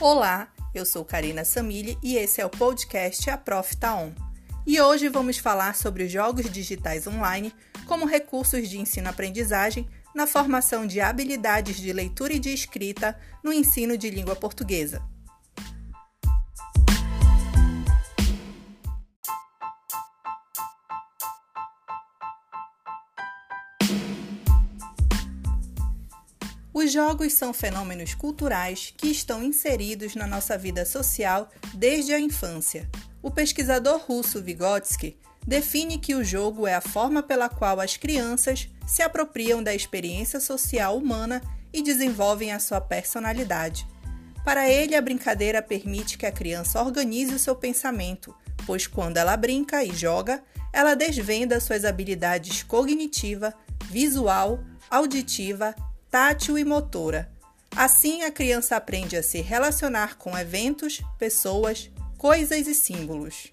Olá, eu sou Karina Samili e esse é o podcast A Prof Tá On. E hoje vamos falar sobre os jogos digitais online como recursos de ensino-aprendizagem na formação de habilidades de leitura e de escrita no ensino de língua portuguesa. Os jogos são fenômenos culturais que estão inseridos na nossa vida social desde a infância. O pesquisador russo Vygotsky define que o jogo é a forma pela qual as crianças se apropriam da experiência social humana e desenvolvem a sua personalidade. Para ele, a brincadeira permite que a criança organize o seu pensamento, pois quando ela brinca e joga, ela desvenda suas habilidades cognitiva, visual, auditiva, tátil e motora. Assim, a criança aprende a se relacionar com eventos, pessoas, coisas e símbolos.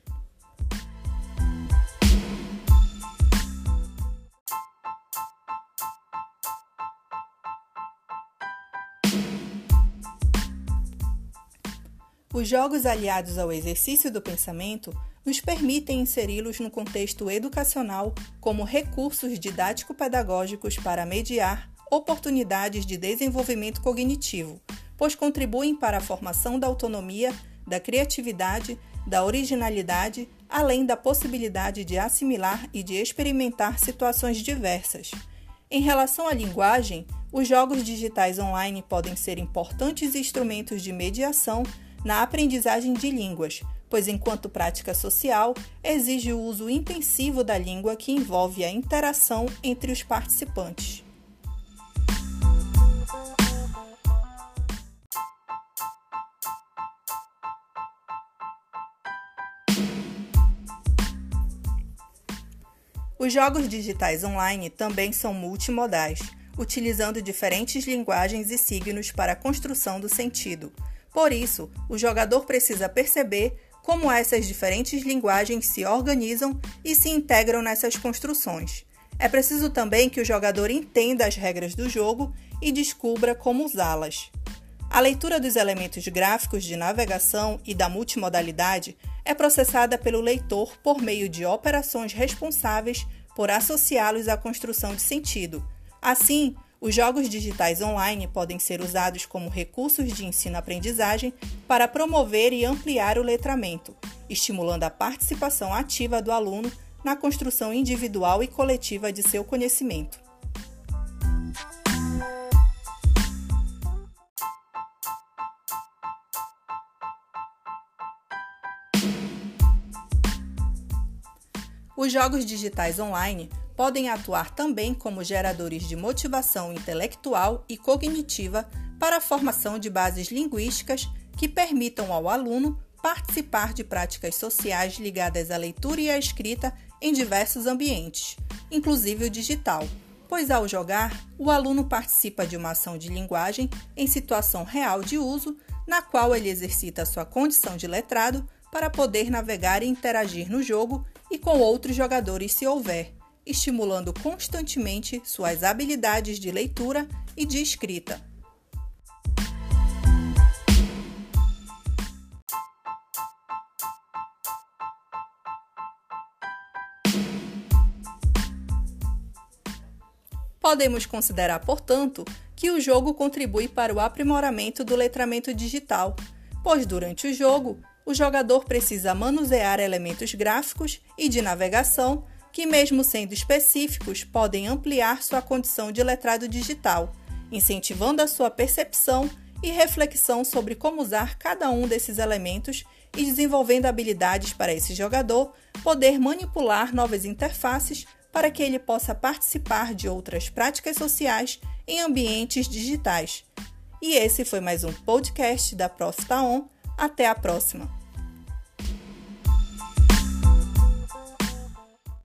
Os jogos aliados ao exercício do pensamento nos permitem inseri-los no contexto educacional como recursos didático-pedagógicos para mediar oportunidades de desenvolvimento cognitivo, pois contribuem para a formação da autonomia, da criatividade, da originalidade, além da possibilidade de assimilar e de experimentar situações diversas. Em relação à linguagem, os jogos digitais online podem ser importantes instrumentos de mediação na aprendizagem de línguas, pois, enquanto prática social, exige o uso intensivo da língua que envolve a interação entre os participantes. Os jogos digitais online também são multimodais, utilizando diferentes linguagens e signos para a construção do sentido. Por isso, o jogador precisa perceber como essas diferentes linguagens se organizam e se integram nessas construções. É preciso também que o jogador entenda as regras do jogo e descubra como usá-las. A leitura dos elementos gráficos de navegação e da multimodalidade é processada pelo leitor por meio de operações responsáveis por associá-los à construção de sentido. Assim, os jogos digitais online podem ser usados como recursos de ensino-aprendizagem para promover e ampliar o letramento, estimulando a participação ativa do aluno na construção individual e coletiva de seu conhecimento. Os jogos digitais online podem atuar também como geradores de motivação intelectual e cognitiva para a formação de bases linguísticas que permitam ao aluno participar de práticas sociais ligadas à leitura e à escrita em diversos ambientes, inclusive o digital, pois ao jogar, o aluno participa de uma ação de linguagem em situação real de uso, na qual ele exercita sua condição de letrado para poder navegar e interagir no jogo e com outros jogadores se houver, estimulando constantemente suas habilidades de leitura e de escrita. Podemos considerar, portanto, que o jogo contribui para o aprimoramento do letramento digital, pois durante o jogo o jogador precisa manusear elementos gráficos e de navegação que, mesmo sendo específicos, podem ampliar sua condição de letrado digital, incentivando a sua percepção e reflexão sobre como usar cada um desses elementos e desenvolvendo habilidades para esse jogador poder manipular novas interfaces para que ele possa participar de outras práticas sociais em ambientes digitais. E esse foi mais um podcast da Prof. Taon. Até a próxima!